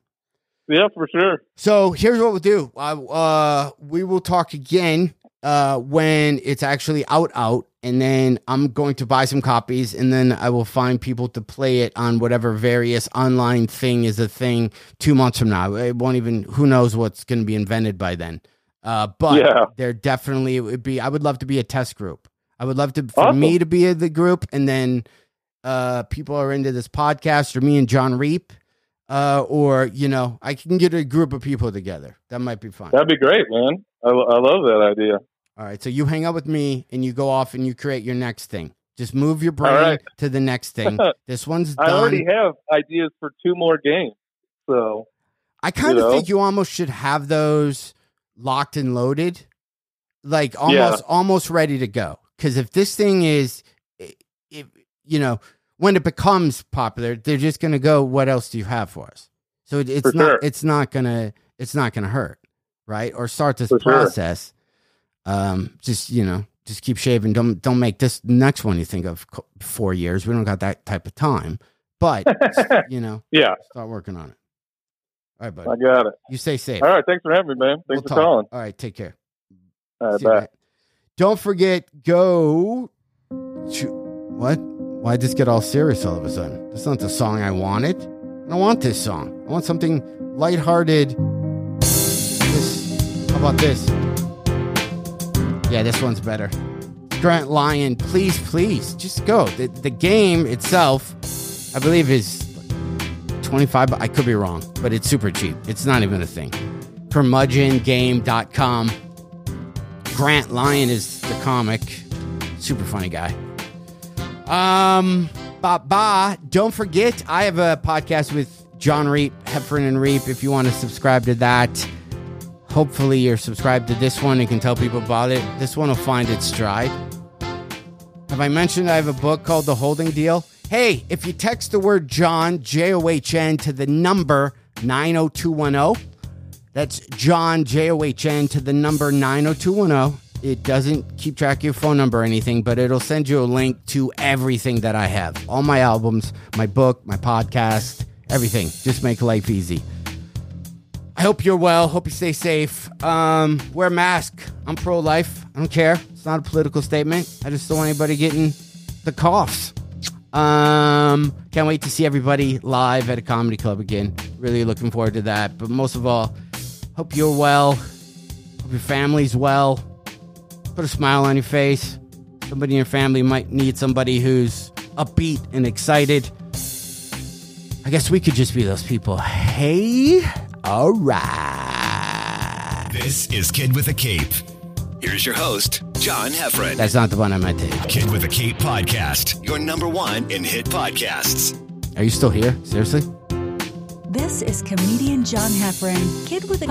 Yeah, for sure. So here's what we'll do. Uh, uh, we will talk again uh, when it's actually out, out, and then I'm going to buy some copies, and then I will find people to play it on whatever various online thing is a thing two months from now. It won't even. Who knows what's going to be invented by then? Uh, but Yeah. there definitely would be. I would love to be a test group. I would love to for Awesome. me to be the group, and then uh, people are into this podcast, or me and Jon Reep. uh, or you know, I can get a group of people together. That might be fun. That'd be great, man. I, I love that idea. All right, so you hang out with me, and you go off and you create your next thing. Just move your brain right. to the next thing. (laughs) this one's done. I already have ideas for two more games, so I kind of think you almost should have those locked and loaded, like almost almost ready to go. Because if this thing is, if you know, when it becomes popular, they're just going to go. What else do you have for us? So it, it's For not. sure. It's not gonna. It's not gonna hurt, right? Or start this For process. Um, just you know, just keep shaving. Don't don't make this next one you think of four years. We don't got that type of time. But (laughs) you know, yeah, start working on it. All right, buddy. I got it. You stay safe. All right, thanks for having me, man. We'll Thanks talk. for calling. All right, take care. All right, See bye. Don't forget, go. To, what? Why did just get all serious all of a sudden? That's not the song I wanted. I don't want this song. I want something lighthearted. This, how about this? Yeah, this one's better. Grant Lyon, please, please, just go. The, the game itself, I believe, is 25 bu- I could be wrong, but it's super cheap. It's not even a thing. Curmudgeongame.com. Grant Lyon is the comic. Super funny guy. Um, ba ba. Don't forget, I have a podcast with Jon Reep, Heffron and Reep. If you want to subscribe to that, hopefully you're subscribed to this one and can tell people about it. This one will find its stride. Have I mentioned I have a book called The Holding Deal? Hey, if you text the word John, J O H N, to the number 90210, that's John, J O H N, to the number 90210. It doesn't keep track of your phone number or anything, but it'll send you a link to everything that I have all my albums, my book, my podcast, everything. Just make life easy. I hope you're well. Hope you stay safe. Um, wear a mask. I'm pro life. I don't care. It's not a political statement. I just don't want anybody getting the coughs. Um, can't wait to see everybody live at a comedy club again. Really looking forward to that. But most of all, hope you're well. Hope your family's well. Put a smile on your face. Somebody in your family might need somebody who's upbeat and excited. I guess we could just be those people. Hey, all right. This is Kid with a Cape. Here's your host, John Heffron. That's not the one I meant to. Kid with a Cape podcast, your number one in hit podcasts. Are you still here? Seriously? This is comedian John Heffron, kid with a